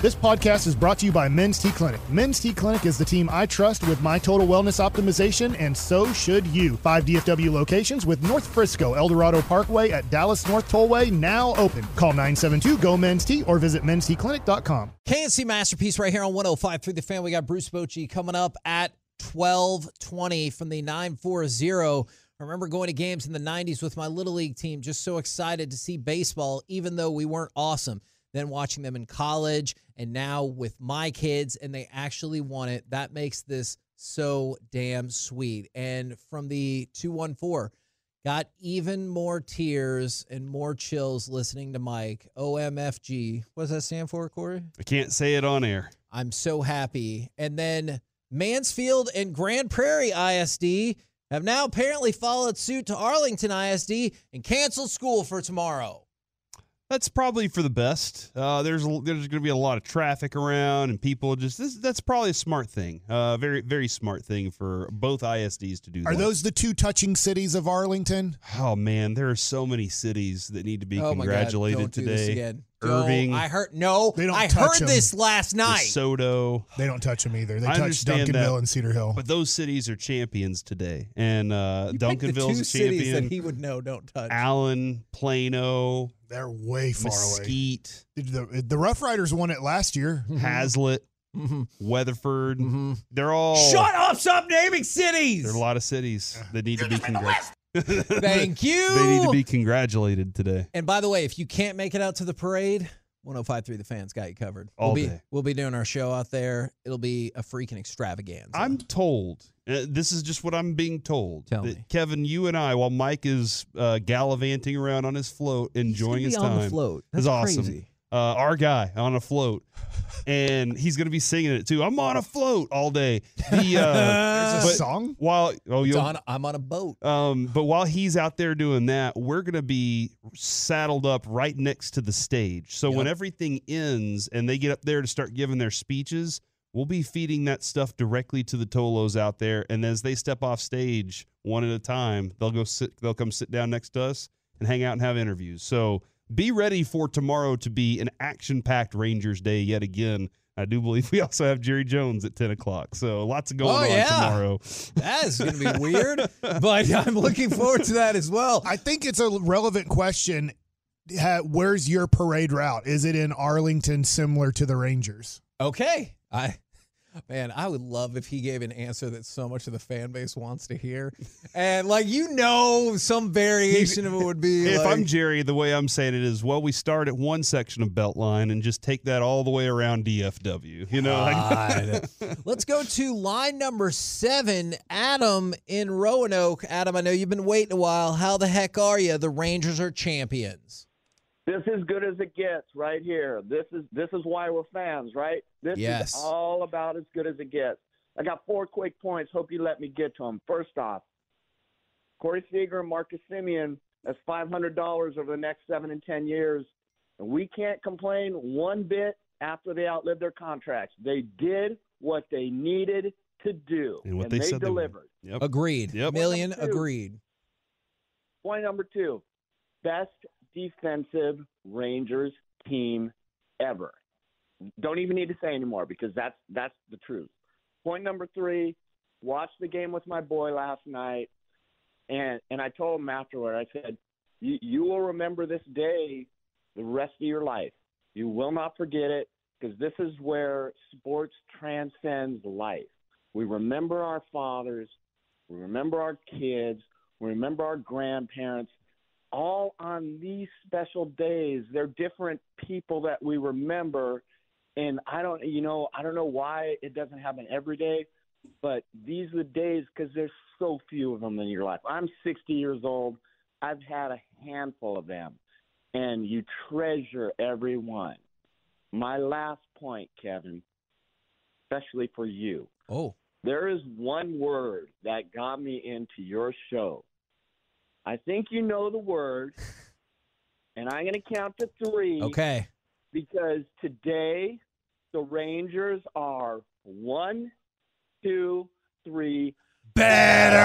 This podcast is brought to you by Men's T Clinic. Men's T Clinic is the team I trust with my total wellness optimization, and so should you. Five DFW locations with North Frisco, Eldorado Parkway at Dallas North Tollway now open. Call 972 GO Men's T or visit menstclinic.com. K&C Masterpiece right here on 105 through the fan. We got Bruce Bochy coming up at 1220 from the 940. I remember going to games in the 90s with my Little League team, just so excited to see baseball, even though we weren't awesome. Then watching them in college and now with my kids, and they actually want it. That makes this so damn sweet. And from the 214, got even more tears and more chills listening to Mike. OMFG. What does that stand for, Corey? I can't say it on air. I'm so happy. And then Mansfield and Grand Prairie ISD have now apparently followed suit to Arlington ISD and canceled school for tomorrow. That's probably for the best. Uh, there's there's going to be a lot of traffic around, and people just this, that's probably a smart thing. Uh, very very smart thing for both ISDs to do. Are that. those the two touching cities of Arlington? Oh man, there are so many cities that need to be oh my congratulated God, don't today. Do this again. Irving, Don't. I heard no. They don't I touch heard 'em. this last night. DeSoto. They don't touch them either. They I touch Duncanville that, and Cedar Hill. But those cities are champions today, and uh, You picked the two Duncanville's a cities champion. that he would know don't touch. Allen, Plano, They're way far away. Mesquite, The, the Rough Riders won it last year. Haslet, Mhm. Weatherford. Mhm. They're all Shut up! Stop naming cities. There are a lot of cities that need to be congratulated. Thank you. They need to be congratulated today. And by the way, if you can't make it out to the parade, 1053 The Fans got you covered. All we'll be day. we'll be doing our show out there. It'll be a freaking extravaganza. I'm told. Uh, this is just what I'm being told. Tell me. Kevin, you and I, while Mike is uh, gallivanting around on his float, enjoying gonna his time, on the float. That's is awesome. crazy. Uh, our guy on a float, and he's going to be singing it too. I'm on a float all day. The uh, There's a but song? while oh It's you on, I'm on a boat. Um, but while he's out there doing that, we're gonna be saddled up right next to the stage. So when Yep. everything ends and they get up there to start giving their speeches, we'll be feeding that stuff directly to the Tolos out there. And as they step off stage one at a time, they'll go sit they'll come sit down next to us and hang out and have interviews. So be ready for tomorrow to be an action-packed Rangers day yet again. I do believe we also have Jerry Jones at 10 o'clock. So lots of going Oh, on yeah. tomorrow. That is going to be weird, but I'm looking forward to that as well. I think it's a relevant question. Where's your parade route? Is it in Arlington, similar to the Rangers? Okay. I man, I would love if he gave an answer that so much of the fan base wants to hear. And like you know some variation of it would be If like, I'm Jerry, the way I'm saying it is, well, we start at one section of Beltline and just take that all the way around DFW. You know, like. Let's go to line number seven, Adam in Roanoke. Adam, I know you've been waiting a while. How the heck are you? The Rangers are champions. This is good as it gets right here. This is this is why we're fans, right? This Yes. is all about as good as it gets. I got four quick points. Hope you let me get to them. First off, Corey Seager and Marcus Semien. That's five hundred dollars over the next seven and ten years, and we can't complain one bit after they outlived their contracts. They did what they needed to do, and what they, said they would. delivered. Yep. Agreed. Yep. Million agreed. Point number two best defensive Rangers team ever. Don't even need to say anymore because that's that's the truth. Point number three, watched the game with my boy last night and and I told him afterward, I said, You you will remember this day the rest of your life. You will not forget it because this is where sports transcends life. We remember our fathers, we remember our kids, we remember our grandparents, all on these special days. They're different people that we remember. And I don't, you know, I don't know why it doesn't happen every day, but these are the days because there's so few of them in your life. I'm 60 years old. I've had a handful of them, and you treasure every one. My last point, Kevin, especially for you. Oh, There is one word that got me into your show. I think you know the word, and I'm going to count to three okay. because today the Rangers are one, two, three. Better.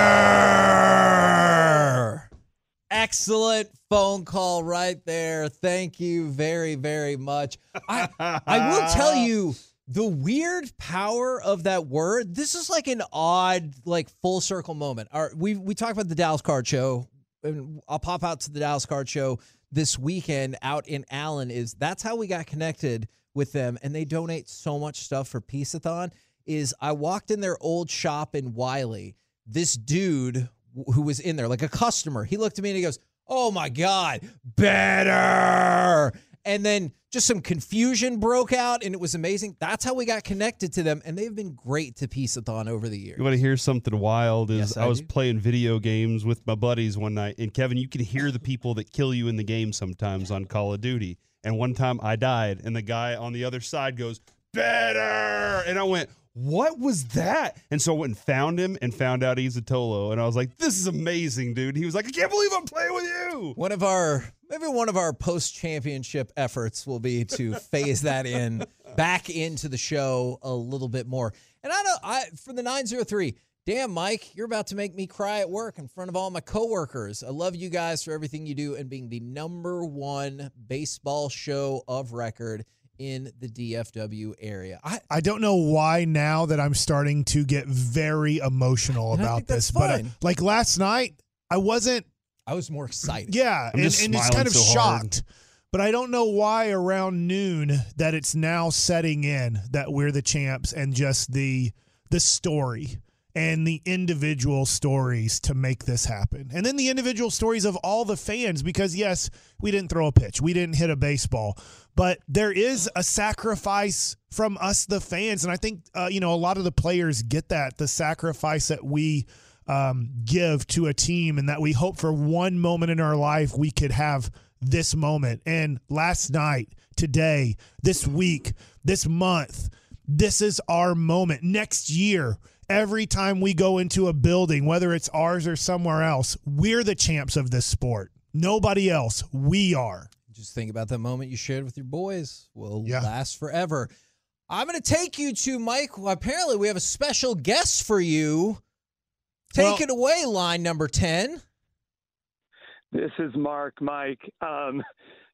Excellent phone call right there. Thank you very, very much. I, I will tell you the weird power of that word. This is like an odd, like full circle moment. Our, we we talked about the Dallas Card Show, and I'll pop out to the Dallas Card Show this weekend out in Allen. Is that's how we got connected with them, and they donate so much stuff for Peaceathon. Is I walked in their old shop in Wylie. This dude who was in there, like a customer, he looked at me and he goes, "Oh my god, better!" And then just some confusion broke out, and it was amazing. That's how we got connected to them, and they've been great to Peaceathon over the years. You want to hear something wild? Is Yes, I, I was do. playing video games with my buddies one night, and Kevin, you can hear the people that kill you in the game sometimes on Call of Duty. And one time I died, and the guy on the other side goes, Better! And I went, What was that? And so I went and found him and found out he's a Tolo. And I was like, This is amazing, dude. He was like, I can't believe I'm playing with you. One of our maybe one of our post championship efforts will be to phase that in back into the show a little bit more. And I know I for the 903, damn Mike, you're about to make me cry at work in front of all my coworkers. I love you guys for everything you do and being the number one baseball show of record in the DFW area. I I don't know why now that I'm starting to get very emotional about think that's this, but uh, like last night, I wasn't. I was more excited. Yeah, I'm and, just and it's kind of so hard. shocked. But I don't know why around noon that it's now setting in that we're the champs and just the the story and the individual stories to make this happen. And then the individual stories of all the fans because yes, we didn't throw a pitch. We didn't hit a baseball. But there is a sacrifice from us the fans and I think uh, you know a lot of the players get that the sacrifice that we um, give to a team and that we hope for one moment in our life we could have this moment. And last night, today, this week, this month, this is our moment. Next year, every time we go into a building, whether it's ours or somewhere else, we're the champs of this sport. Nobody else. We are. Just think about that moment you shared with your boys. Will Yeah. last forever. I'm going to take you to Mike. Well, apparently, we have a special guest for you. Take Well- it away, line number 10. This is Mark, Mike. Um,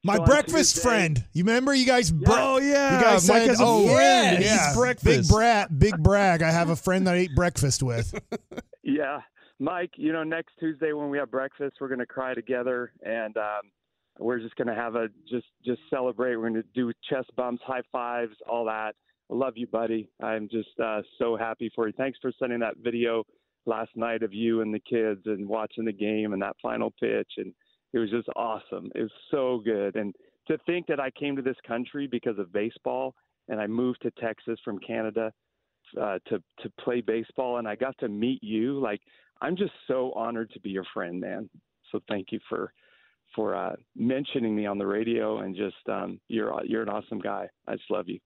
My so breakfast friend. You remember you guys? bre- Oh, yeah. You guys Mike said, has a oh, friend. Yeah, breakfast. Big brat, big brag. I have a friend that I ate breakfast with. Yeah, Mike. You know, next Tuesday when we have breakfast, we're going to cry together, and um, we're just going to have a just just celebrate. We're going to do chest bumps, high fives, all that. I love you, buddy. I'm just uh, so happy for you. Thanks for sending that video last night of you and the kids and watching the game and that final pitch, and it was just awesome. It was so good, and to think that I came to this country because of baseball, and I moved to Texas from Canada uh, to to play baseball, and I got to meet you. Like I'm just so honored to be your friend, man. So thank you for for uh, mentioning me on the radio, and just um, you're you're an awesome guy. I just love you.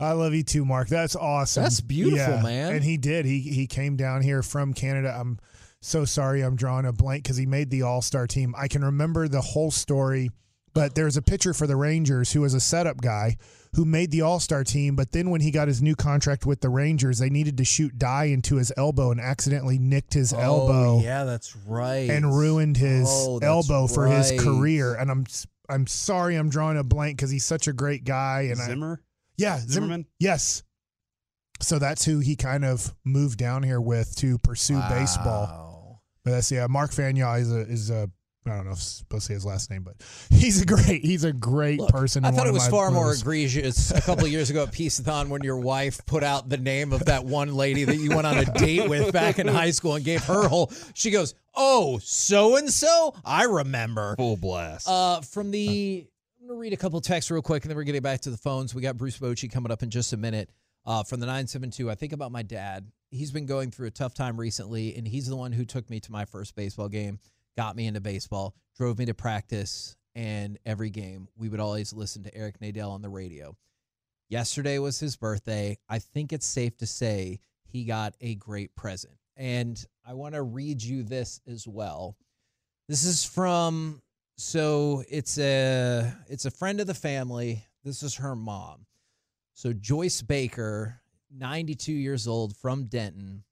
I love you too, Mark. That's awesome. That's beautiful, Yeah. man. And he did. He he came down here from Canada. I'm so sorry. I'm drawing a blank because he made the All Star team. I can remember the whole story, but there's a pitcher for the Rangers who was a setup guy who made the All Star team. But then when he got his new contract with the Rangers, they needed to shoot dye into his elbow and accidentally nicked his oh, elbow Oh, yeah, that's right. and ruined his Oh, elbow for his career. And I'm I'm sorry. I'm drawing a blank because he's such a great guy. And I, Zimmer? yeah, Zimmer- Zimmerman? Yes. So that's who he kind of moved down here with to pursue baseball. Wow. But that's yeah, Mark Fagnaw is a is a I don't know if I'm supposed to say his last name, but he's a great he's a great Look, person. I thought it was far one more egregious a couple of years ago at Peaceathon when your wife put out the name of that one lady that you went on a date with back in high school and gave her whole. She goes, "Oh, so and so, I remember." Full blast. Uh, from the, I'm gonna read a couple texts real quick, and then we're getting back to the phones. We got Bruce Bochy coming up in just a minute. Uh, from the nine seven two. I think about my dad. He's been going through a tough time recently, and he's the one who took me to my first baseball game, got me into baseball, drove me to practice, and every game we would always listen to Eric Nadel on the radio. Yesterday was his birthday. I think it's safe to say he got a great present. And I want to read you this as well. This is from so it's a it's a friend of the family. This is her mom. So Joyce Baker, 92 years old from Denton,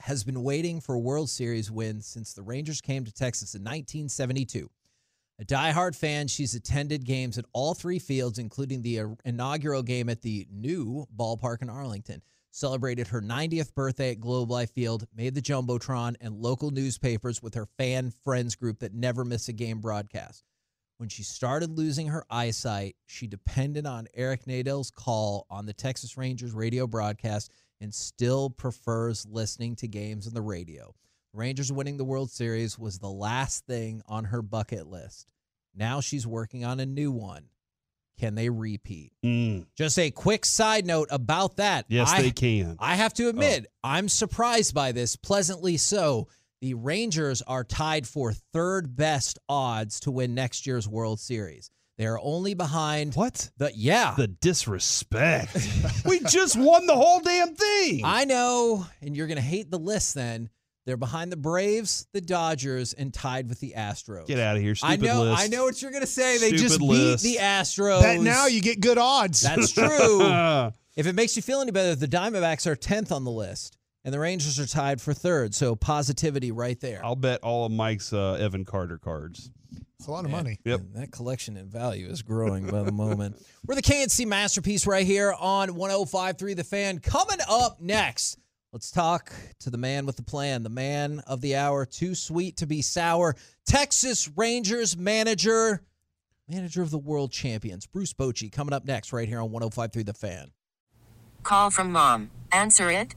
has been waiting for World Series win since the Rangers came to Texas in 1972. A diehard fan, she's attended games at all three fields, including the inaugural game at the new ballpark in Arlington. Celebrated her 90th birthday at Globe Life Field, made the Jumbotron and local newspapers with her fan friends group that never miss a game broadcast. When she started losing her eyesight, she depended on Eric Nadel's call on the Texas Rangers radio broadcast and still prefers listening to games on the radio. Rangers winning the World Series was the last thing on her bucket list. Now she's working on a new one. Can they repeat? Mm, Just a quick side note about that. yes, I, they can. I have to admit, I'm surprised by this, pleasantly so. The Rangers are tied for third best odds to win next year's World Series. They are only behind what? the yeah. The disrespect. we just won the whole damn thing. I know, and you're going to hate the list then. They're behind the Braves, the Dodgers, and tied with the Astros. Get out of here. I Stupid know, list. I know what you're going to say. They Stupid just list. beat the Astros. Bet now you get good odds. That's true. if it makes you feel any better, the Diamondbacks are 10th on the list, and the Rangers are tied for third. So positivity right there. I'll bet all of Mike's uh, Evan Carter cards. It's a lot of money. Yep. And that collection in value is growing by the moment. We're the K&C Masterpiece right here on 105.3 The Fan. Coming up next, let's talk to the man with the plan, the man of the hour, too sweet to be sour, Texas Rangers manager, manager of the world champions, Bruce Bochy, coming up next right here on 105.3 The Fan. Call from mom. Answer it.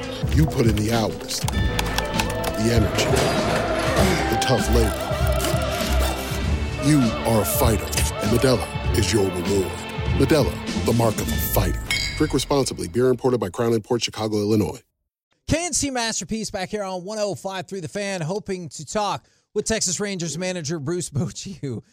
You put in the hours, the energy, the tough labor. You are a fighter, and Modelo is your reward. Modelo, the mark of a fighter. Drink responsibly. Beer imported by Crown Port Chicago, Illinois. K&C Masterpiece back here on 105 through the fan, hoping to talk with Texas Rangers manager Bruce Bochy,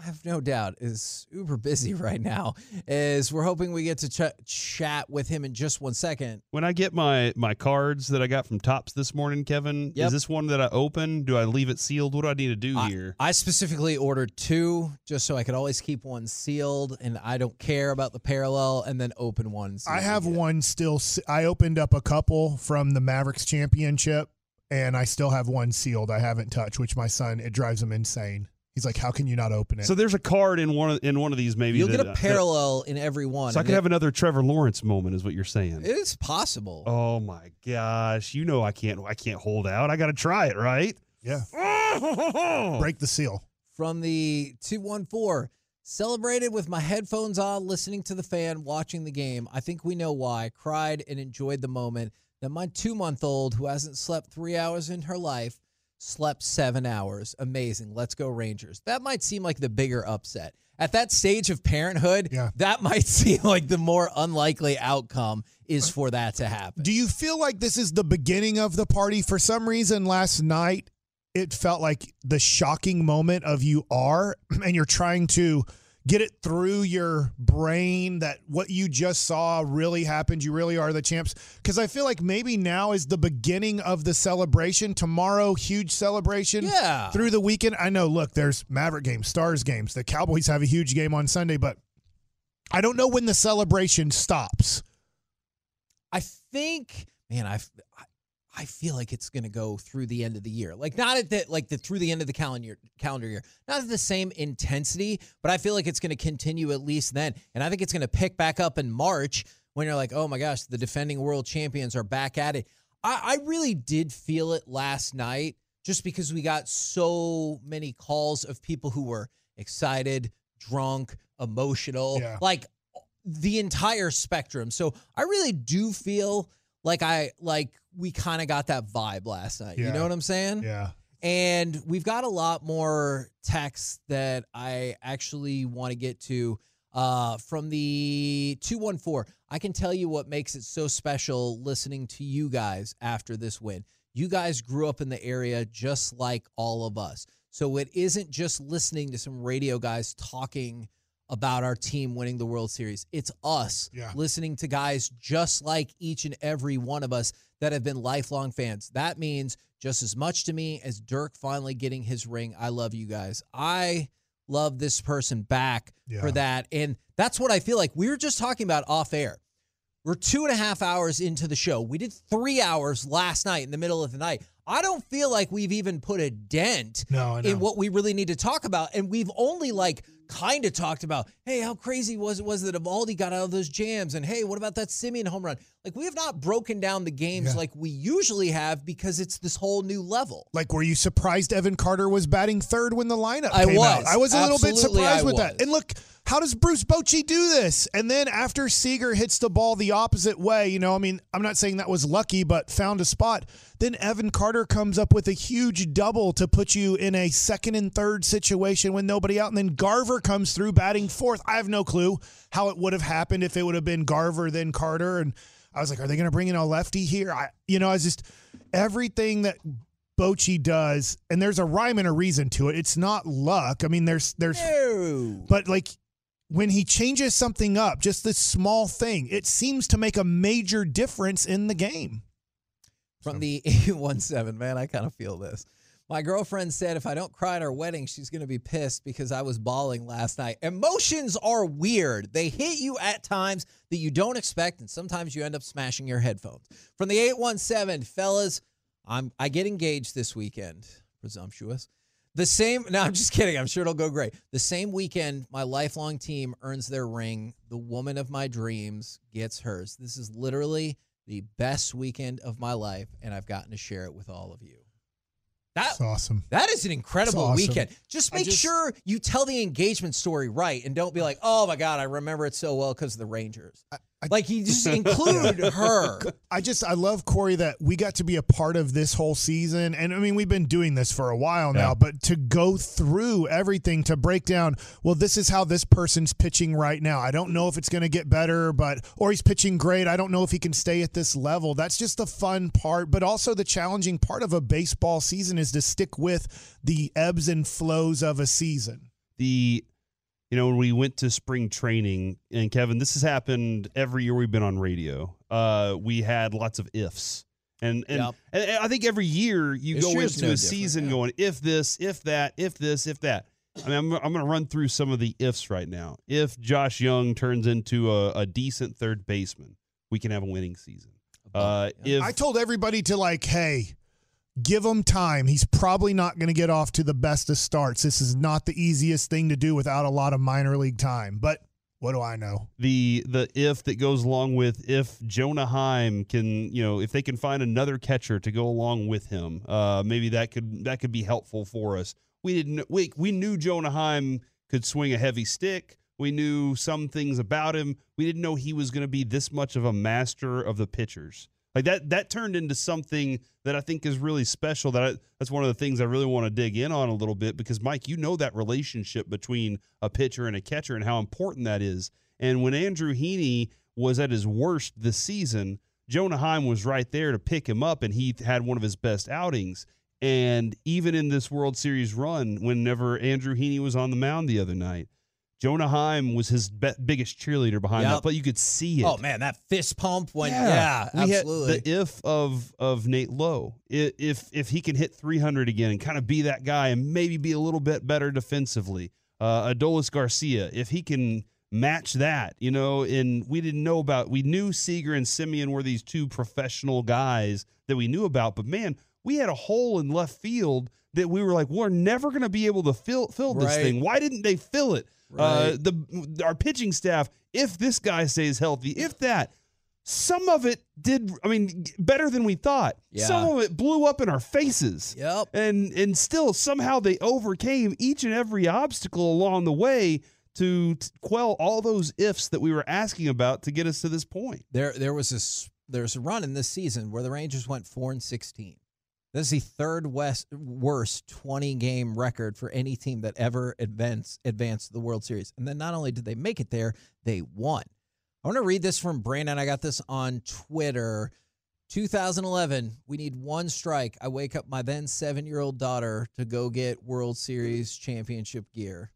I have no doubt is uber busy right now. As we're hoping we get to ch- chat with him in just one second. When I get my my cards that I got from Topps this morning, Kevin, Yep. is this one that I open? Do I leave it sealed? What do I need to do I- here? I specifically ordered two just so I could always keep one sealed, and I don't care about the parallel, and then open one. I have get. one still. I opened up a couple from the Mavericks championship, and I still have one sealed. I haven't touched, which my son it drives him insane. He's like, "How can you not open it?" So there's a card in one of in one of these maybe. You'll that, get a uh, that- parallel in every one. so I could it- have another Trevor Lawrence moment, is what you're saying. It is possible. Oh my gosh! You know I can't. I can't hold out. I got to try it, right? yeah, break the seal. from the 214 celebrated with my headphones on listening to the fan watching the game i think we know why cried and enjoyed the moment that my two month old who hasn't slept three hours in her life slept seven hours. Amazing. Let's go rangers. That might seem like the bigger upset. At that stage of parenthood Yeah. that might seem like the more unlikely outcome is for that to happen. Do you feel like this is the beginning of the party? For some reason, last night it felt like the shocking moment of you are, and you're trying to get it through your brain that what you just saw really happened. You really are the champs. Because I feel like maybe now is the beginning of the celebration. Tomorrow, huge celebration. Yeah. Through the weekend. I know, look, there's Maverick games, Stars games. The Cowboys have a huge game on Sunday, but I don't know when the celebration stops. I think, man, I, I feel like it's going to go through the end of the year. Like not at the like the through the end of the calendar year, calendar year. Not at the same intensity, but I feel like it's going to continue at least then. And I think it's going to pick back up in March when you're like, oh my gosh, the defending world champions are back at it. I, I really did feel it last night, just because we got so many calls of people who were excited, drunk, emotional, Yeah. like the entire spectrum. So I really do feel like I like we kind of got that vibe last night. You know what I'm saying? Yeah. And we've got a lot more texts that I actually want to get to uh, from the 214. I can tell you what makes it so special listening to you guys after this win. You guys grew up in the area just like all of us. So it isn't just listening to some radio guys talking about our team winning the World Series. It's us Yeah. listening to guys just like each and every one of us that have been lifelong fans. That means just as much to me as Dirk finally getting his ring. I love you guys. I love this person back Yeah. for that. And that's what I feel like. We were just talking about off air. We're two and a half hours into the show. We did three hours last night in the middle of the night. I don't feel like we've even put a dent No, in what we really need to talk about. And we've only like kind of talked about, hey, how crazy was it was that Eovaldi got out of those jams? And hey, what about that Semien home run? Like we have not broken down the games Yeah. like we usually have because it's this whole new level. Like, were you surprised Evan Carter was batting third when the lineup I came was. out? I was a little bit surprised I with was. that. And look, how does Bruce Bochy do this? And then after Seager hits the ball the opposite way, you know, I mean, I'm not saying that was lucky, but found a spot. Then Evan Carter comes up with a huge double to put you in a second and third situation with nobody out. And then Garver comes through batting fourth. I have no clue how it would have happened if it would have been Garver then Carter. And I was like, are they going to bring in a lefty here? I, you know, I was just everything that Bochy does, and there's a rhyme and a reason to it. It's not luck. I mean, there's there's No. but like when he changes something up, just this small thing, it seems to make a major difference in the game. From the 817, man, I kind of feel this. My girlfriend said if I don't cry at our wedding, she's going to be pissed because I was bawling last night. Emotions are weird. They hit you at times that you don't expect, and sometimes you end up smashing your headphones. From the 817, fellas, I'm I get engaged this weekend. Presumptuous. The same, no, I'm just kidding. I'm sure it'll go great. The same weekend, my lifelong team earns their ring. The woman of my dreams gets hers. This is literally the best weekend of my life, and I've gotten to share it with all of you. That, That's awesome. that is an incredible awesome. weekend. Just make just- sure you tell the engagement story right and don't be like, oh my God, I remember it so well because of the Rangers. Like, he just include her. I just I love Corey that we got to be a part of this whole season, and I mean we've been doing this for a while now, Yeah. but to go through everything to break down, well, this is how this person's pitching right now. I don't know if it's going to get better, but or he's pitching great. I don't know if he can stay at this level. That's just the fun part, but also the challenging part of a baseball season is to stick with the ebbs and flows of a season. the you know when we went to spring training and kevin this has happened every year we've been on radio uh we had lots of ifs and and, Yep. and I think every year you This go year's into no a season yeah. going if this if that if this if that I mean, I'm, I'm going to run through some of the ifs right now. If Josh Jung turns into a, a decent third baseman, we can have a winning season. Uh, if I told everybody to like, hey, give him time. He's probably not going to get off to the best of starts. This is not the easiest thing to do without a lot of minor league time. But what do I know? the the if that goes along with if Jonah Heim can you know if they can find another catcher to go along with him, uh, maybe that could that could be helpful for us. We didn't we we knew Jonah Heim could swing a heavy stick. We knew some things about him. We didn't know he was going to be this much of a master of the pitchers. Like that that turned into something that I think is really special. That I, that's one of the things I really want to dig in on a little bit because Mike, you know that relationship between a pitcher and a catcher and how important that is. And when Andrew Heaney was at his worst this season, Jonah Heim was right there to pick him up, and he had one of his best outings. And even in this World Series run, whenever Andrew Heaney was on the mound the other night, Jonah Heim was his be- biggest cheerleader behind Yep. that, but you could see it. Oh man, that fist pump when yeah, had absolutely. the if of of Nate Lowe. If if he can hit 300 again and kind of be that guy and maybe be a little bit better defensively. Uh, Adolis Garcia, if he can match that, you know, and we didn't know about. We knew Seager and Semien were these two professional guys that we knew about, but man, we had a hole in left field that we were like, we're never going to be able to fill fill this Right. thing. Why didn't they fill it? Uh, the our pitching staff, if this guy stays healthy, if that, some of it did. I mean, better than we thought. Yeah. Some of it blew up in our faces. Yep. And and still somehow they overcame each and every obstacle along the way to, to quell all those ifs that we were asking about to get us to this point. There, there was this. There's a run in this season where the Rangers went four and sixteen. This is the third west, worst 20 game record for any team that ever advanced advanced the World Series. And then not only did they make it there, they won. I want to read this from Brandon. I got this on Twitter. 2011, we need one strike. I wake up my then seven year old daughter to go get World Series championship gear.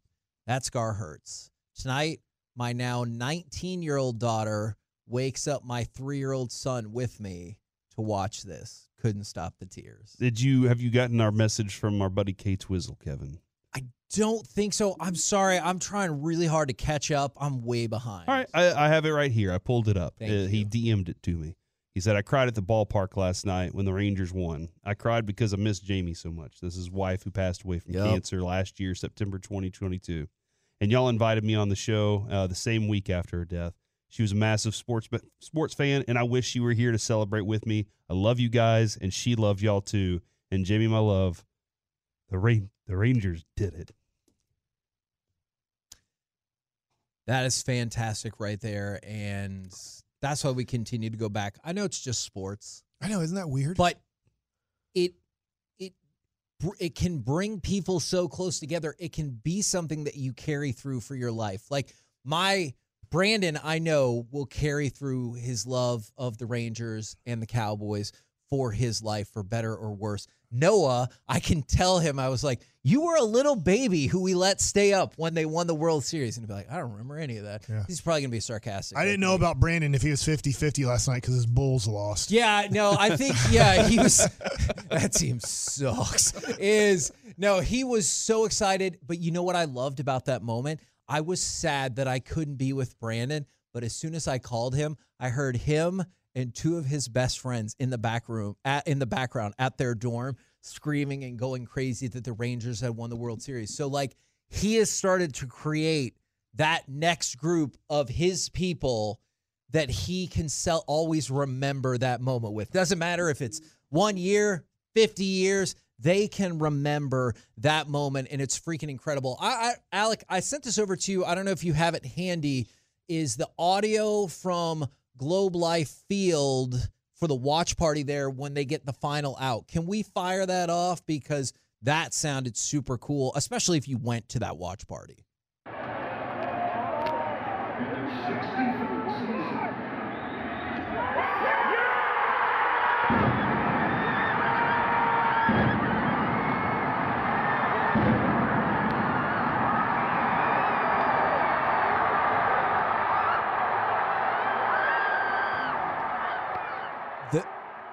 That scar hurts. Tonight, my now 19 year old daughter wakes up my three year old son with me to watch this. Couldn't stop the tears. Did you have you gotten our message from our buddy Kate Twizzle, Kevin? I don't think so. I'm sorry. I'm trying really hard to catch up. I'm way behind. All right, I, I have it right here. I pulled it up. Uh, he DM'd it to me. He said, I cried at the ballpark last night when the Rangers won. I cried because I missed Jamie so much. This is his wife who passed away from Yep. cancer last year, September 2022. And y'all invited me on the show uh, the same week after her death. She was a massive sports sports fan, and I wish she were here to celebrate with me. I love you guys, and she loved y'all too. And Jamie, my love, the Ra- the Rangers did it. That is fantastic right there. And that's why we continue to go back. I know it's just sports. I know, isn't that weird? But it it it can bring people so close together. It can be something that you carry through for your life. Like my Brandon, I know will carry through his love of the Rangers and the Cowboys for his life, for better or worse. Noah, I can tell him, I was like, you were a little baby who we let stay up when they won the World Series. And he'd be like, I don't remember any of that. Yeah. He's probably going to be sarcastic. I didn't know about Brandon if he was 50 50 last night because his Bulls lost. Yeah, no, I think yeah, he was that team sucks. Is no, he was so excited, but you know what I loved about that moment? I was sad that I couldn't be with Brandon, but as soon as I called him, I heard him and two of his best friends in the back room at in the background at their dorm screaming and going crazy that the Rangers had won the World Series. So like he has started to create that next group of his people that he can sell always remember that moment with. Doesn't matter if it's one year, 50 years, they can remember that moment and it's freaking incredible. I, I Alec, I sent this over to you. I don't know if you have it handy. Is the audio from Globe Life Field for the watch party there when they get the final out? Can we fire that off because that sounded super cool, especially if you went to that watch party.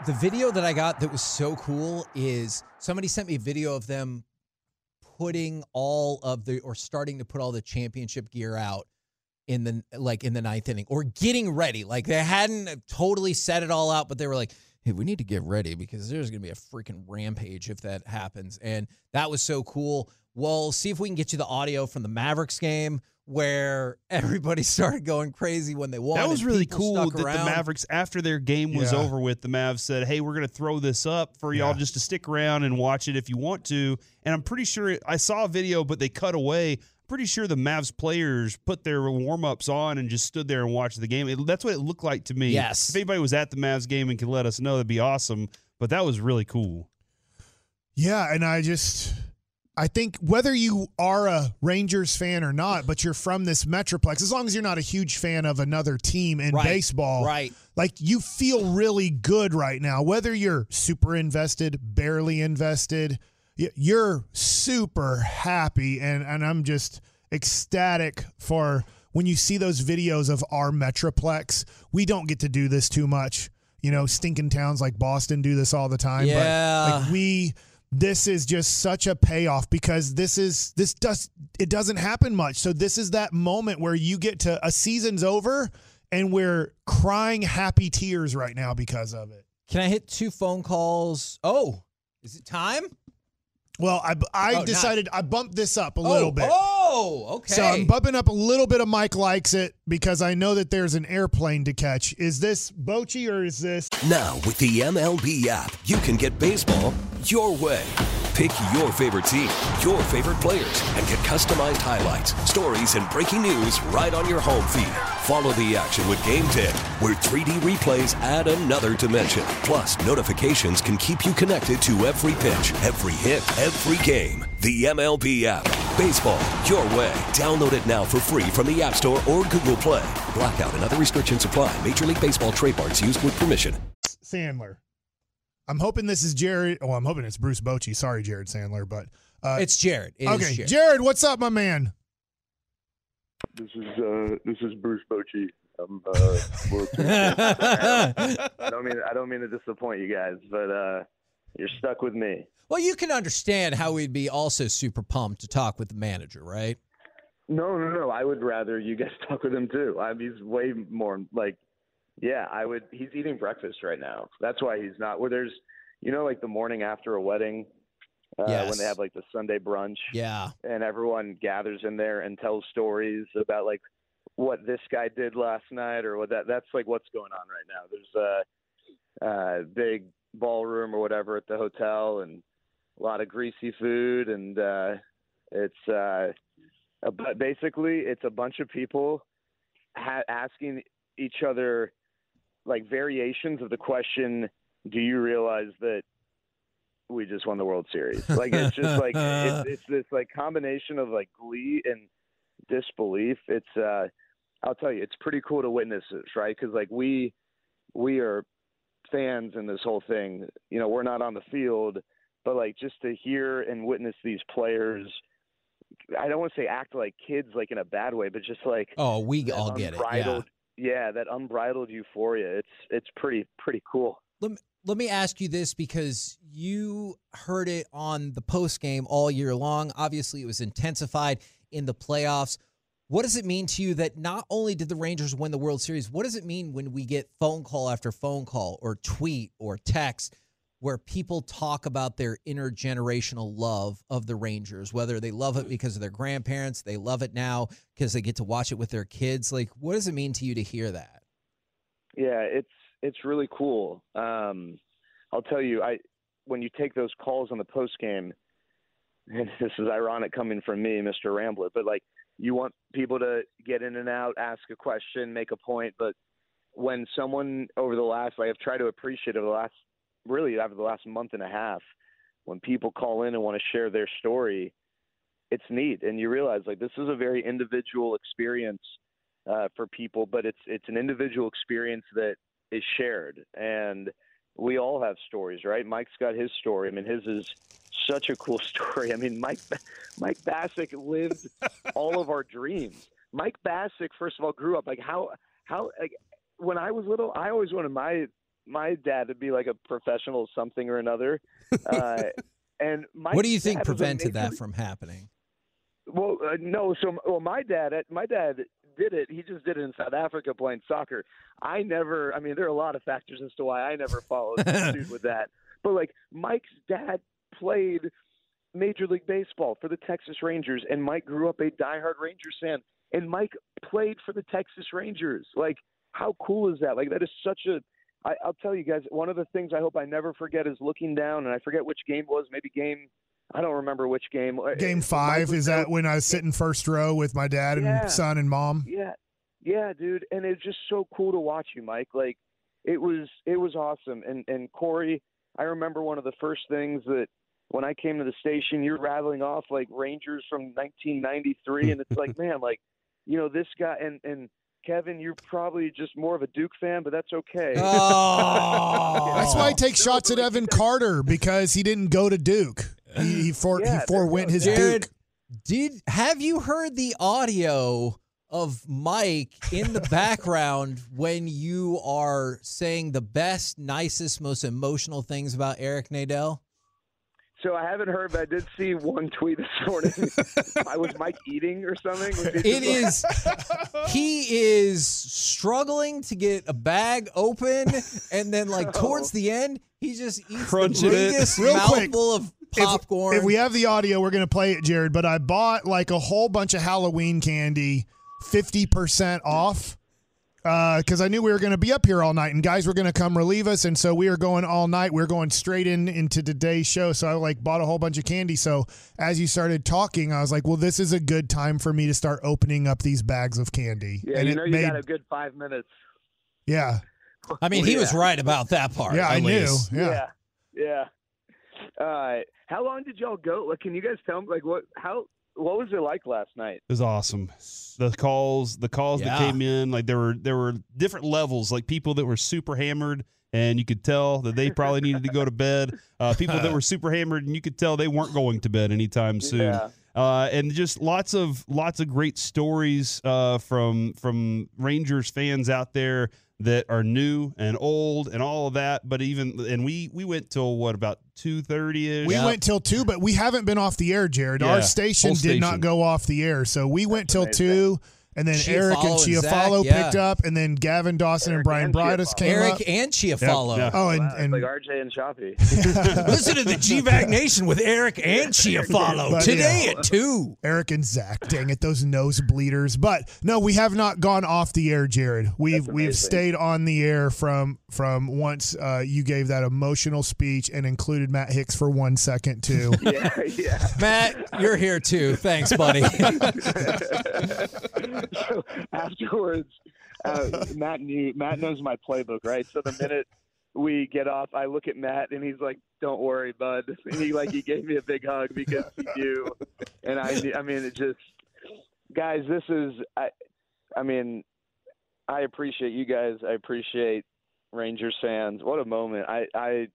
The video that I got that was so cool is somebody sent me a video of them putting all of the or starting to put all the championship gear out in the like in the ninth inning or getting ready. Like they hadn't totally set it all out, but they were like, hey, we need to get ready because there's gonna be a freaking rampage if that happens. And that was so cool. We'll see if we can get you the audio from the Mavericks game where everybody started going crazy when they won. That was really cool stuck that the. Mavericks, after their game was Yeah. over with, the Mavs said, "Hey, we're going to throw this up for y'all Yeah. just to stick around and watch it if you want to." And I'm pretty sure I saw a video, but they cut away. I'm pretty sure the Mavs players put their warm ups on and just stood there and watched the game. It, that's what it looked like to me. Yes. If anybody was at the Mavs game and could let us know, that'd be awesome. But that was really cool. Yeah, and I just I think whether you are a Rangers fan or not, but you're from this metroplex, as long as you're not a huge fan of another team in Right, baseball, right. Like you feel really good right now, whether you're super invested, barely invested, you're super happy, and and I'm just ecstatic for when you see those videos of our Metroplex. We don't get to do this too much. You know, stinking towns like Boston do this all the time. Yeah. But like we this is just such a payoff because this is this does it doesn't happen much. So this is that moment where you get to a season's over and we're crying happy tears right now because of it. Can I hit two phone calls? Oh, is it time? Well, I, I Oh, not- decided I bumped this up a Oh, little bit. Oh, Oh, okay. So I'm bumping up a little bit of Mike likes it because I know that there's an airplane to catch. Is this Bochy or is this? Now, with the MLB app, you can get baseball your way. Pick your favorite team, your favorite players, and get customized highlights, stories, and breaking news right on your home feed. Follow the action with Gameday, where 3D replays add another dimension. Plus, notifications can keep you connected to every pitch, every hit, every game. The MLB app. Baseball your way. Download it now for free from the App Store or Google Play. Blackout and other restrictions apply. Major League Baseball trademarks used with permission. Sandler. I'm hoping this is Jared. Oh, I'm hoping it's Bruce Bochy. Sorry, Jared Sandler, but uh, It's Jared. It is okay, Jared. Jared, what's up, my man? This is uh, this is Bruce Bochy. I'm uh, World Series fan. I don't mean I don't mean to disappoint you guys, but uh, you're stuck with me. Well, you can understand how we'd be also super pumped to talk with the manager, right? No, no, no. I would rather you guys talk with him too. I mean, he's way more like, yeah. I would. He's eating breakfast right now. That's why he's not. Where there's, you know, like the morning after a wedding, uh, when they have like the Sunday brunch. Yeah. and everyone gathers in there and tells stories about like what this guy did last night or what that that's like what's going on right now there's a uh big ballroom or whatever at the hotel and a lot of greasy food and uh it's uh but basically it's a bunch of people ha- asking each other like variations of the question do you realize that we just won the World Series. Like it's just like it's, it's this like combination of like glee and disbelief. It's uh, I'll tell you, it's pretty cool to witness this, right? Because like we we are fans and this whole thing. You know, we're not on the field, but like just to hear and witness these players. I don't want to say act like kids, like in a bad way, but just like Oh, we all get it. Yeah. yeah, that unbridled euphoria. It's it's pretty pretty cool. Let me, let me ask you this because you heard it on the post game all year long. Obviously, it was intensified in the playoffs. What does it mean to you that not only did the Rangers win the World Series, what does it mean when we get phone call after phone call or tweet or text where people talk about their intergenerational love of the Rangers, whether they love it because of their grandparents, they love it now because they get to watch it with their kids? Like, what does it mean to you to hear that? Yeah, it's it's really cool. Um, I'll tell you, I when you take those calls on the post game, and this is ironic coming from me, Mr. Rambler, but like you want people to get in and out, ask a question, make a point, but when someone over the last, like I've tried to appreciate over the last, really over the last month and a half, when people call in and want to share their story, it's neat, and you realize like this is a very individual experience uh, for people, but it's it's an individual experience that is shared, and we all have stories, right? Mike's got his story. I mean, his is such a cool story. I mean, Mike Mike Bacsik lived all of our dreams. Mike Bacsik, first of all, grew up like how how like when I was little, I always wanted my my dad to be like a professional something or another. Uh, and Mike's what do you think dad was a prevented major- that from happening? well, uh, no. So, well, my dad, my dad did it. He just did it in South Africa playing soccer. I never. I mean, there are a lot of factors as to why I never followed suit with that. But like, Mike's dad played Major League Baseball for the Texas Rangers, and Mike grew up a diehard Rangers fan. And Mike played for the Texas Rangers. Like, how cool is that? Like, that is such a. I, I'll tell you guys, one of the things I hope I never forget is looking down, and I forget which game was. Maybe game. I don't remember which game. Uh, Game five is that when I was sitting first row with my dad and Yeah. son and mom? Yeah, yeah, dude, and it's just so cool to watch you, Mike. Like, it was it was awesome. And and Corey, I remember one of the first things that when I came to the station, you're rattling off like Rangers from 1993, and it's like, man, like, you know, this guy and and Kevin, you're probably just more of a Duke fan, but that's okay. Oh. That's why I take shots at Evan Carter because he didn't go to Duke. He, he, for, Yeah, he forewent his Jared, Duke. Did have you heard the audio of Mike in the background when you are saying the best, nicest, most emotional things about Eric Nadel? So I haven't heard, but I did see one tweet this morning. I was Mike eating or something. It is. he is. Struggling to get a bag open, and then like oh. towards the end, he just eats Crunching the it. biggest Real quick, mouthful of If- popcorn. If, we have the audio, we're going to play it, Jared. But I bought like a whole bunch of Halloween candy, 50% off. Uh, because I knew we were going to be up here all night and guys were going to come relieve us. And so we were going all night. We are going straight in into today's show. So I like bought a whole bunch of candy. So as you started talking, I was like, well, this is a good time for me to start opening up these bags of candy. Yeah, and you know you made, got a good five minutes. yeah. I mean, he was right about that part. Yeah, at I knew. least. Yeah. yeah. All right. How long did y'all go? Like, can you guys tell me, like, what, how, what was it like last night? It was awesome. The calls, the calls Yeah. that came in, like there were there were different levels, like people that were super hammered and you could tell that they probably needed to go to bed. Uh, people that were super hammered and you could tell they weren't going to bed anytime soon. Yeah. Uh, and just lots of lots of great stories uh, from from Rangers fans out there that are new and old and all of that. But even and we we went till what about two thirty ish. We went till two, but we haven't been off the air, Jared. Yeah, Our station whole did not go off the air. So we went till amazing. two, and then Chiafalo Eric and and Chiafalo Zach, yeah. picked up, and then Gavin Dawson and Brian and Brightus came Eric up. and Chiafalo. Yeah. Oh, and, Wow, and like RJ and Choppy. Listen to the GBag Nation with Eric and Chiafalo But, today yeah. at 2. Eric and Zach. Dang it, those nose bleeders. But no, we have not gone off the air, Jared. We've we've stayed on the air from from once uh, you gave that emotional speech and included Matt Hicks for one second too. yeah, yeah. Matt, you're here too. Thanks, buddy. so afterwards, uh, Matt knew Matt knows my playbook, right? So the minute we get off, I look at Matt and he's like, "Don't worry, bud." And he like he gave me a big hug because he knew, and I I mean, it just guys, this is I, I mean, I appreciate you guys. I appreciate Rangers fans. What a moment! I I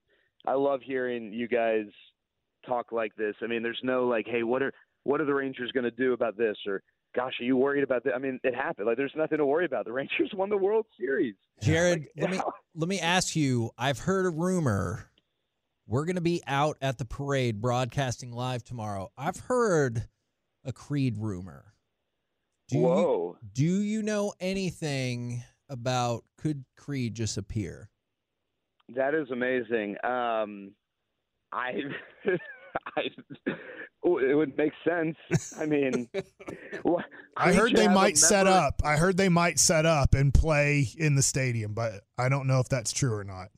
I love hearing you guys talk like this. I mean, there's no like, hey, what are what are the Rangers going to do about this? Or gosh, are you worried about that? I mean, it happened. Like, there's nothing to worry about. The Rangers won the World Series. Jared, let me let me ask you. I've heard a rumor we're going to be out at the parade broadcasting live tomorrow. I've heard a Creed rumor. Do You, Whoa. do you know anything about could Creed just appear? That is amazing. Um, I, I, it would make sense. I mean, what- I heard they might set member- up. I heard they might set up and play in the stadium, but I don't know if that's true or not.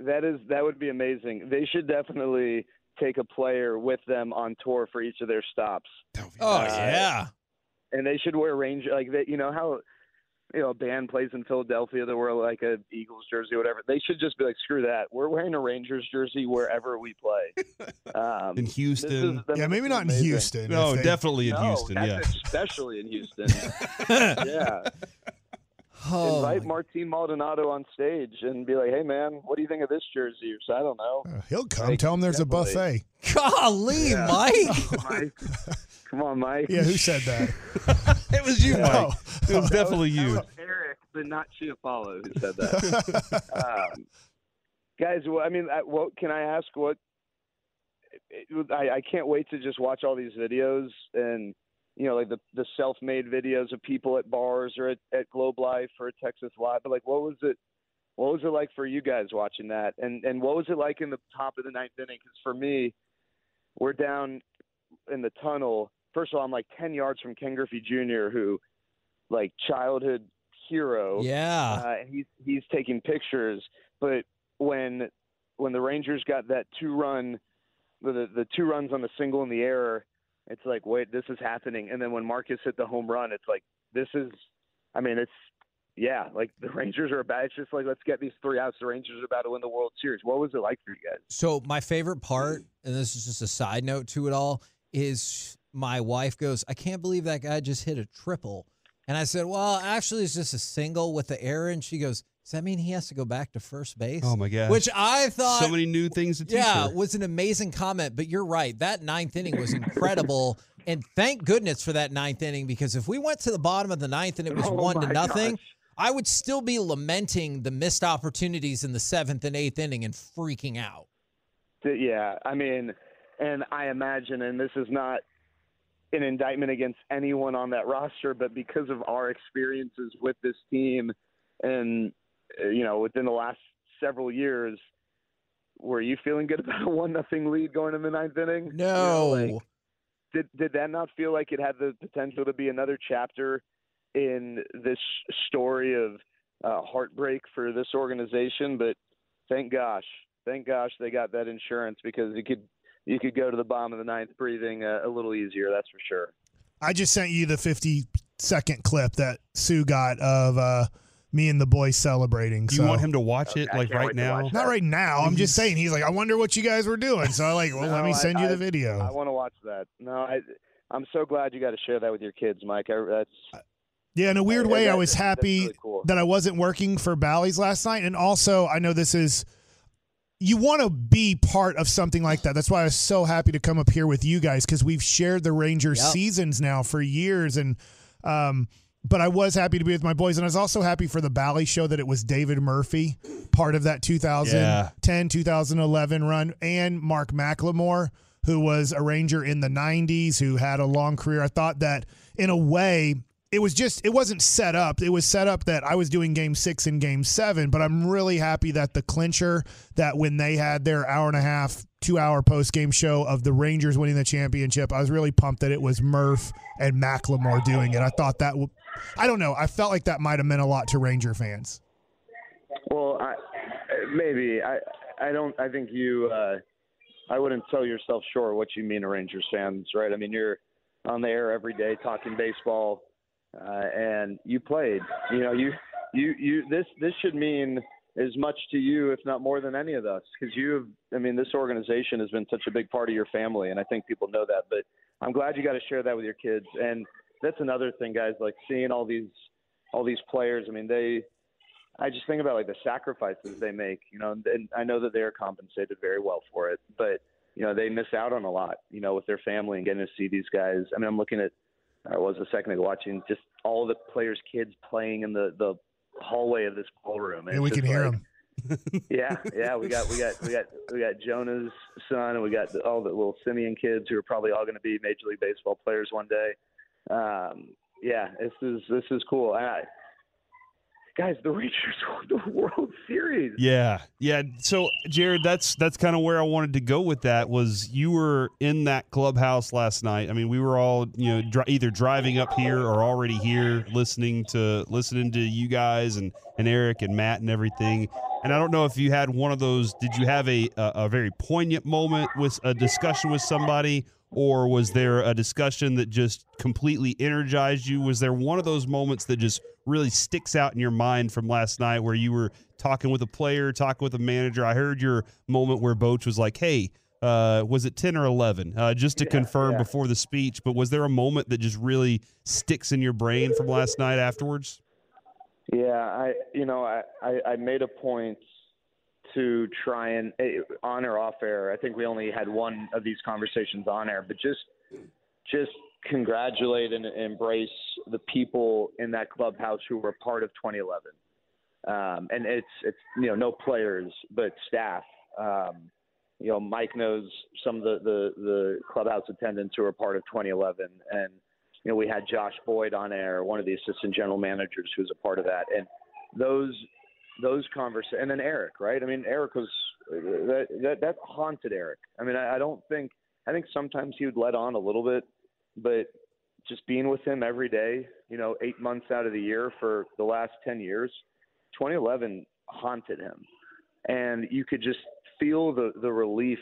That is that would be amazing. They should definitely take a player with them on tour for each of their stops. Oh Uh, yeah. and they should wear Ranger like that. You know how you know a band plays in Philadelphia, that wear like a Eagles jersey, or whatever. They should just be like, screw that. We're wearing a Rangers jersey wherever we play. Um, in Houston. is- Yeah, maybe not in amazing. Houston. no, they- definitely in No, Houston. that's Yeah. especially in Houston. yeah, Oh, invite my- Martin Maldonado on stage and be like, "Hey, man, what do you think of this jersey?" Or so I don't know. Uh, He'll come. Like, Tell him there's definitely. a buffet. golly, Yeah. Mike. Mike, come on, Mike. Yeah, who said that? it was you, Mike. Oh. It was definitely you. was Eric, but not Chiafalo who said that. um, guys, well, I mean, I, what can I ask? What it, it, I, I can't wait to just watch all these videos and you know, like the the self-made videos of people at bars or at, at Globe Life or at Texas Live. But like, what was it? What was it like for you guys watching that? And and what was it like in the top of the ninth inning? Because for me, we're down in the tunnel. First of all, I'm like ten yards from Ken Griffey Jr., who like childhood hero. Yeah. Uh, and he's he's taking pictures. But when when the Rangers got that two run, the the two runs on the single and the error, it's like wait, this is happening. And then when Marcus hit the home run, it's like this is. I mean, it's yeah, like the Rangers are about. It's just like let's get these three outs. The Rangers are about to win the World Series. What was it like for you guys? So my favorite part, and this is just a side note to it all, is my wife goes, I can't believe that guy just hit a triple. And I said, Well, actually it's just a single with the error. And she goes, Does that mean he has to go back to first base? Oh my god! Which I thought so many new things to teach Yeah, her. was an amazing comment, but you're right. That ninth inning was incredible. and thank goodness for that ninth inning because if we went to the bottom of the ninth and it was Oh one to nothing, gosh. I would still be lamenting the missed opportunities in the seventh and eighth inning and freaking out. Yeah, I mean, and I imagine, and this is not an indictment against anyone on that roster, but because of our experiences with this team, and you know, within the last several years, were you feeling good about a one nothing lead going in the ninth inning? You know, No. like, did did that not feel like it had the potential to be another chapter in this story of uh, heartbreak for this organization? But thank gosh, thank gosh they got that insurance because it could you could go to the bottom of the ninth breathing a, a little easier. That's for sure. I just sent you the 50 second clip that Sue got of uh, me and the boys celebrating. Do so. you want him to watch it like right now? Not right now. I'm just saying. He's like, I wonder what you guys were doing. So I like, well, let No, me I- send you I- the video. I want to watch that. No, I I'm so glad you got to share that with your kids, Mike. I, that's Yeah, in a weird Uh, way, I was happy really cool. that I wasn't working for Bally's last night. And also, I know this is, you want to be part of something like that. That's why I was so happy to come up here with you guys because we've shared the Ranger Yep. seasons now for years. And, um, but I was happy to be with my boys. And I was also happy for the Bally show that it was David Murphy, part of that 2010, 2011 run, and Mark McLemore, who was a Ranger in the 90s, who had a long career. I thought that in a way, it was just, it wasn't set up. It was set up that I was doing game six and game seven, but I'm really happy that the clincher, that when they had their hour and a half, two hour post game show of the Rangers winning the championship, I was really pumped that it was Murph and McLemore doing it. I thought that, I don't know, I felt like that might have meant a lot to Ranger fans. Well, I, maybe I I don't I think you uh, I wouldn't sell yourself short what you mean to Rangers fans, right? I mean you're on the air every day talking baseball, uh, and you played. You know you you you this this should mean as much to you, if not more than any of us, because you have. I mean this organization has been such a big part of your family, and I think people know that. But I'm glad you got to share that with your kids, and that's another thing, guys. Like seeing all these all these players. I mean they I just think about like the sacrifices they make, you know, and, and I know that they are compensated very well for it, but you know they miss out on a lot, you know, with their family and getting to see these guys. I mean, I'm looking at I was a second ago watching just all the players' kids playing in the the hallway of this ballroom. And we can hear them. yeah, yeah, we got we got we got we got Jonah's son, and we got all the little Semien kids who are probably all going to be Major League Baseball players one day. Um, yeah, this is this is cool. I, guys, the Rangers won the World Series. Yeah, yeah. So, Jared, that's that's kind of where I wanted to go with that. Was you were in that clubhouse last night? I mean, we were all you know dri- either driving up here or already here, listening to listening to you guys and and Eric and Matt and everything. And I don't know if you had one of those. Did you have a a, a very poignant moment with a discussion with somebody? Or was there a discussion that just completely energized you? Was there one of those moments that just really sticks out in your mind from last night where you were talking with a player, talking with a manager? I heard your moment where Boach was like, hey, uh, was it 10 or 11? Uh, just to confirm yeah. before the speech. But was there a moment that just really sticks in your brain from last night afterwards? Yeah, I you know I I, I made a point to try and eh, on or off air. I think we only had one of these conversations on air, but just just congratulate and embrace the people in that clubhouse who were part of 2011. Um, and it's it's you know no players but staff. Um, you know Mike knows some of the, the the clubhouse attendants who were part of 2011, and you know we had Josh Boyd on air, one of the assistant general managers who's a part of that, and those those conversations, and then Eric, right? I mean Eric was that that, that haunted Eric. I mean I, I don't think I think sometimes he would let on a little bit, but just being with him every day, you know, eight months out of the year for the last 10 years, 2011 haunted him. And you could just feel the, the relief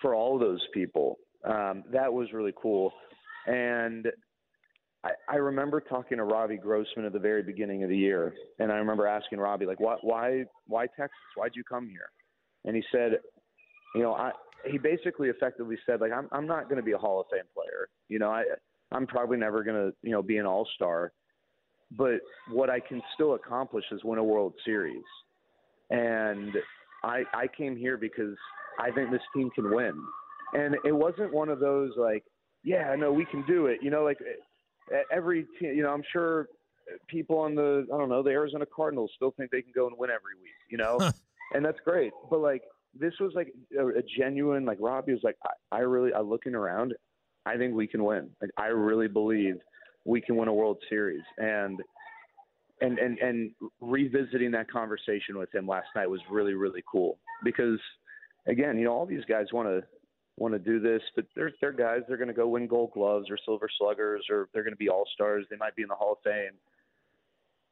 for all those people. Um, that was really cool. And I, I remember talking to Robbie Grossman at the very beginning of the year. And I remember asking Robbie, like, why, why, why Texas? Why'd you come here? And he said, you know, I, he basically effectively said, like, I'm, I'm not going to be a Hall of Fame player. You know, I, I'm probably never going to, you know, be an all star. but what I can still accomplish is win a World Series. And I I came here because I think this team can win. And it wasn't one of those like, yeah, no, we can do it. You know, like every team, you know, I'm sure people on the I don't know, the Arizona Cardinals still think they can go and win every week, you know? and that's great. But like this was like a, a genuine like Robbie was like I, I really I looking around, I think we can win. Like I really believe we can win a World Series. And and and and revisiting that conversation with him last night was really really cool because again, you know, all these guys want to want to do this, but they're they're guys. They're going to go win Gold Gloves or Silver Sluggers, or they're going to be All Stars. They might be in the Hall of Fame.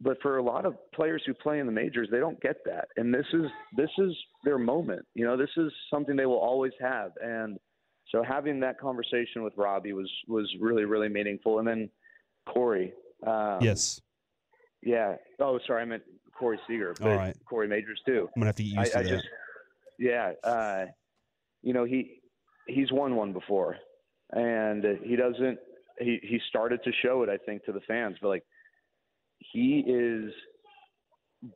But for a lot of players who play in the majors, they don't get that, and this is this is their moment. You know, this is something they will always have, and so having that conversation with Robbie was was really really meaningful. And then Corey, um, yes, yeah. Oh, sorry, I meant Corey Seager, but All right. Corey Majors too. I'm gonna have to get used I, to I that. just, yeah, uh, you know he he's won one before, and he doesn't. He he started to show it, I think, to the fans, but like he is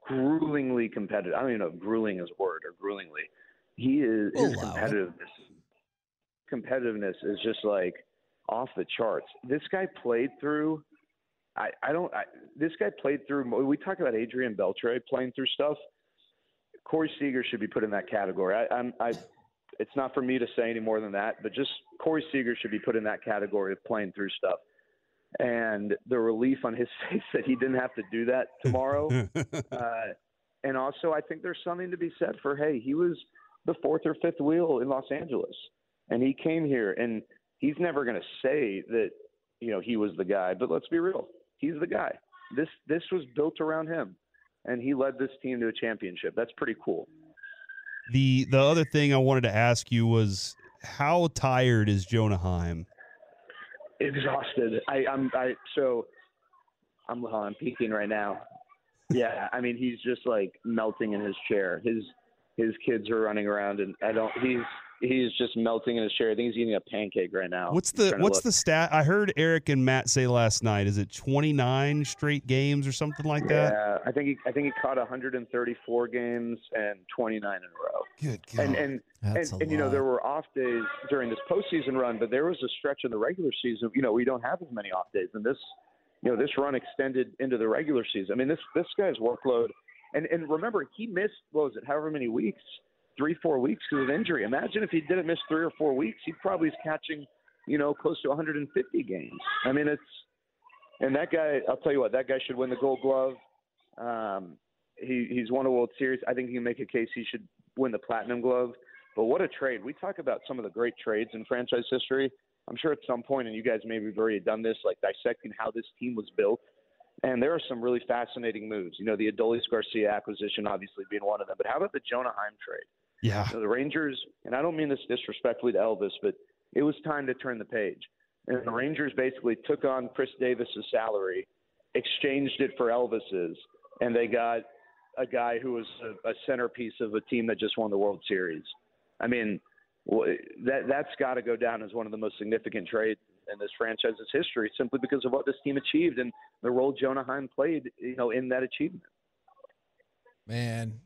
gruelingly competitive. I don't even know if grueling is a word or gruelingly. He is oh, his Allow it. competitiveness. Competitiveness is just like off the charts. This guy played through. I, I don't. I, this guy played through. We talk about Adrian Beltre playing through stuff. Corey Seager should be put in that category. I, I'm. I. It's not for me to say any more than that, but just Corey Seager should be put in that category of playing through stuff. And the relief on his face that he didn't have to do that tomorrow. uh, and also, I think there's something to be said for hey, he was the fourth or fifth wheel in Los Angeles, and he came here, and he's never going to say that you know he was the guy. But let's be real, he's the guy. This this was built around him, and he led this team to a championship. That's pretty cool. The the other thing I wanted to ask you was how tired is Jonah Heim? exhausted. I, I'm I so I'm I'm peeking right now. Yeah, I mean he's just like melting in his chair. His his kids are running around and I don't he's he's just melting in his chair. I think he's eating a pancake right now. What's the what's the stat? I heard Eric and Matt say last night. Is it 29 straight games or something like that? Yeah, I think he I think he caught 134 games and 29 in a row. Good And and That's and, and you know there were off days during this postseason run, but there was a stretch in the regular season. You know we don't have as many off days, and this you know this run extended into the regular season. I mean this this guy's workload, and and remember he missed what was it however many weeks, three four weeks because of injury. Imagine if he didn't miss three or four weeks, he probably is catching you know close to 150 games. I mean it's and that guy I'll tell you what that guy should win the Gold Glove. Um, he he's won a World Series. I think he can make a case he should win the Platinum Glove. But what a trade! We talk about some of the great trades in franchise history. I'm sure at some point, and you guys maybe have already done this, like dissecting how this team was built. And there are some really fascinating moves. You know, the Adolis Garcia acquisition obviously being one of them. But how about the Jonah Heim trade? Yeah. You know, the Rangers, and I don't mean this disrespectfully to Elvis, but it was time to turn the page. And the Rangers basically took on Khris Davis's salary, exchanged it for Elvis's, and they got a guy who was a, a centerpiece of a team that just won the World Series. I mean, that that's got to go down as one of the most significant trades in this franchise's history, simply because of what this team achieved and the role Jonah Heim played, you know, in that achievement. Man,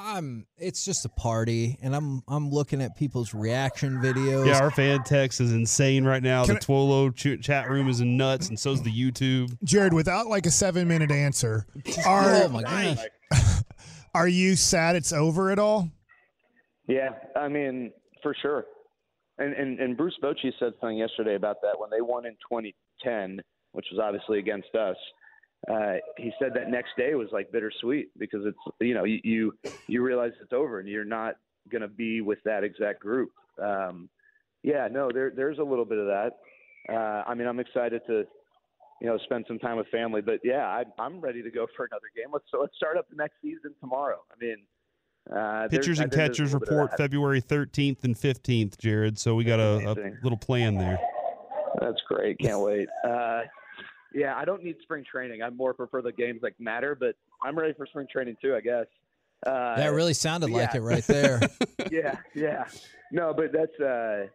I'm. It's just a party, and I'm. I'm looking at people's reaction videos. Yeah, our fan text is insane right now. Can the TOLO ch- chat room is nuts, and so's the YouTube. Jared, without like a seven minute answer, are oh my gosh. are you sad it's over at all? Yeah, I mean, for sure. And and, and Bruce Bochy said something yesterday about that when they won in 2010, which was obviously against us. Uh, he said that next day was like bittersweet because it's you know you you, you realize it's over and you're not going to be with that exact group. Um, yeah, no, there there's a little bit of that. Uh, I mean, I'm excited to you know spend some time with family, but yeah, I, I'm ready to go for another game. Let's so let's start up the next season tomorrow. I mean, uh, Pitchers and think there's a catchers little bit of report. February 13th and 15th, Jared. So we got a, a little plan there. That's great. Can't wait. Uh, yeah, I don't need spring training. I more prefer the games like matter, but I'm ready for spring training too. I guess. Uh, That really sounded like it right there. yeah, yeah. No, but that's uh,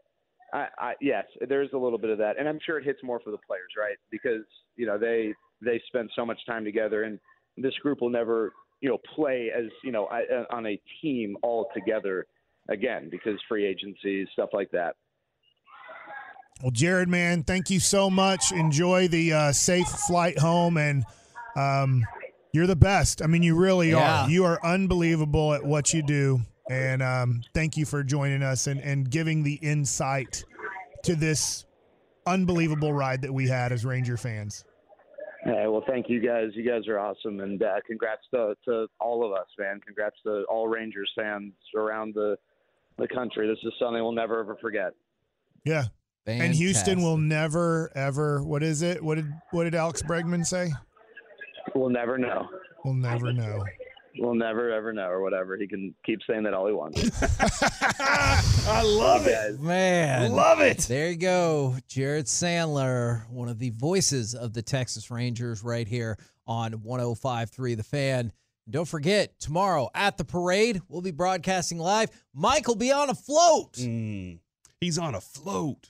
I, I yes, there's a little bit of that, and I'm sure it hits more for the players, right? Because you know they they spend so much time together, and this group will never, you know, play as you know I- on a team all together again because free agency stuff like that. Well, Jared, man, thank you so much. Enjoy the uh, safe flight home, and um, you're the best. I mean, you really Yeah. are. You are unbelievable at what you do, and um, thank you for joining us and, and giving the insight to this unbelievable ride that we had as Ranger fans. Yeah, well, thank you guys. You guys are awesome, and uh, congrats to, to all of us, man. Congrats to all Rangers fans around the the country. This is something we'll never ever forget. Yeah. And Houston will never ever. What is it? What did what did Alex Bregman say? We'll never know. We'll never know. We'll never ever know, or whatever. He can keep saying that all he wants. I love it, Man. Love it. There you go. Jared Sandler, one of the voices of the Texas Rangers right here on 105.3 The Fan. Don't forget, tomorrow at the parade, we'll be broadcasting live. Mike will be on a float. Mm. He's on a float.